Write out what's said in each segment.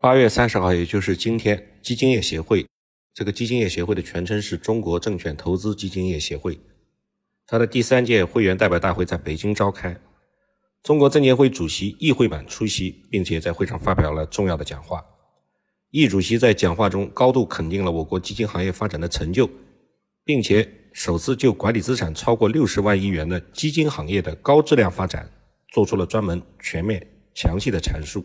八月三十号，也就是今天，基金业协会这个基金业协会的全称是中国证券投资基金业协会，它的第三届会员代表大会在北京召开，中国证监会主席易会满出席，并且在会上发表了重要的讲话。易主席在讲话中高度肯定了我国基金行业发展的成就，并且首次就管理资产超过六十万亿元的基金行业的高质量发展做出了专门、全面、详细的阐述。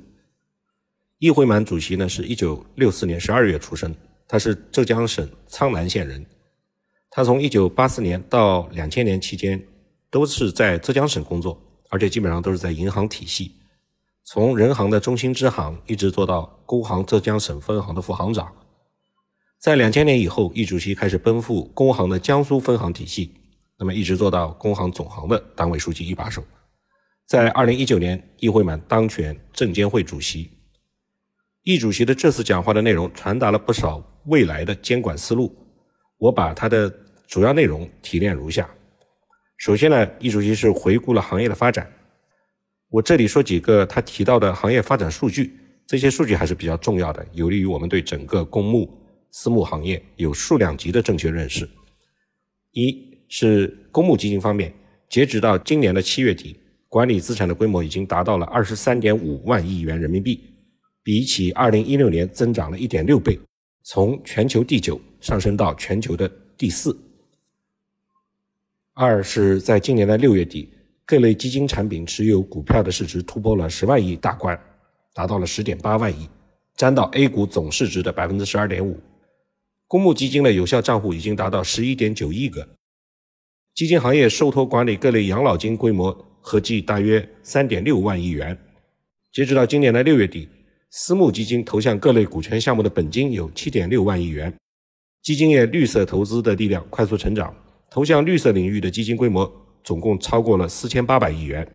易会满主席呢，是一九六四年十二月出生，他是浙江省苍南县人。他从一九八四年到两千年期间，都是在浙江省工作，而且基本上都是在银行体系，从人行的中心支行一直做到工行浙江省分行的副行长。在两千年以后，易主席开始奔赴工行的江苏分行体系，那么一直做到工行总行的党委书记一把手。在二零一九年，易会满当选证监会主席。易主席的这次讲话的内容传达了不少未来的监管思路，我把他的主要内容提炼如下。首先呢，易主席是回顾了行业的发展，我这里说几个他提到的行业发展数据，这些数据还是比较重要的，有利于我们对整个公募、私募行业有数量级的正确认识。一是公募基金方面，截止到今年的七月底，管理资产的规模已经达到了二十三点五万亿元人民币。比起二零一六年增长了一点六倍，从全球第九上升到全球的第四。二是在今年的六月底，各类基金产品持有股票的市值突破了十万亿大关，达到了十点八万亿，占到 A 股总市值的百分之十二点五。公募基金的有效账户已经达到十一点九亿个，基金行业受托管理各类养老金规模合计大约三点六万亿元。截止到今年的六月底。私募基金投向各类股权项目的本金有七点六万亿元，基金业绿色投资的力量快速成长，投向绿色领域的基金规模总共超过了四千八百亿元。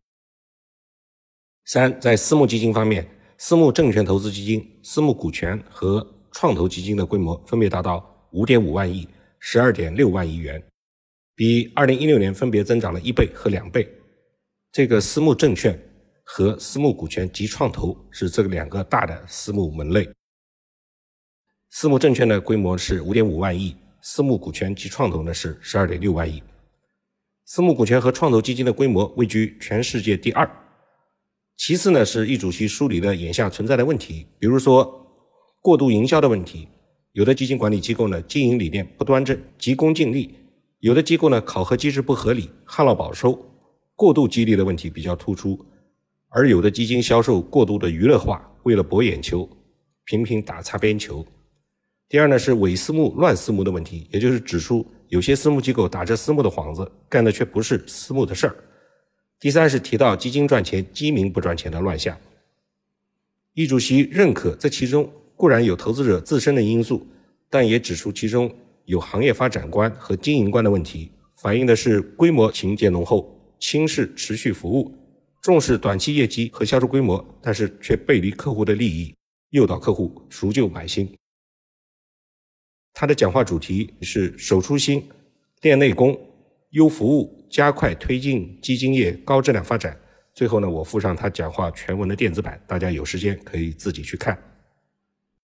三，在私募基金方面，私募证券投资基金、私募股权和创投基金的规模分别达到五点五万亿、十二点六万亿元，比二零一六年分别增长了一倍和两倍。这个私募证券。和私募股权及创投是这两个大的私募门类。私募证券的规模是五点五万亿，私募股权及创投呢是十二点六万亿。私募股权和创投基金的规模位居全世界第二。其次呢是易主席梳理了眼下存在的问题，比如说过度营销的问题，有的基金管理机构呢经营理念不端正，急功近利；有的机构呢考核机制不合理，旱涝保收，过度激励的问题比较突出。而有的基金销售过度的娱乐化，为了博眼球，频频打擦边球。第二呢是伪私募、乱私募的问题，也就是指出有些私募机构打着私募的幌子，干的却不是私募的事儿。第三是提到基金赚钱，基民不赚钱的乱象。易主席认可这其中固然有投资者自身的因素，但也指出其中有行业发展观和经营观的问题，反映的是规模情节浓厚，轻视持续服务。重视短期业绩和销售规模，但是却背离客户的利益，诱导客户赎旧买新。他的讲话主题是守初心、练内功、优服务、加快推进基金业高质量发展。最后呢，我附上他讲话全文的电子版，大家有时间可以自己去看。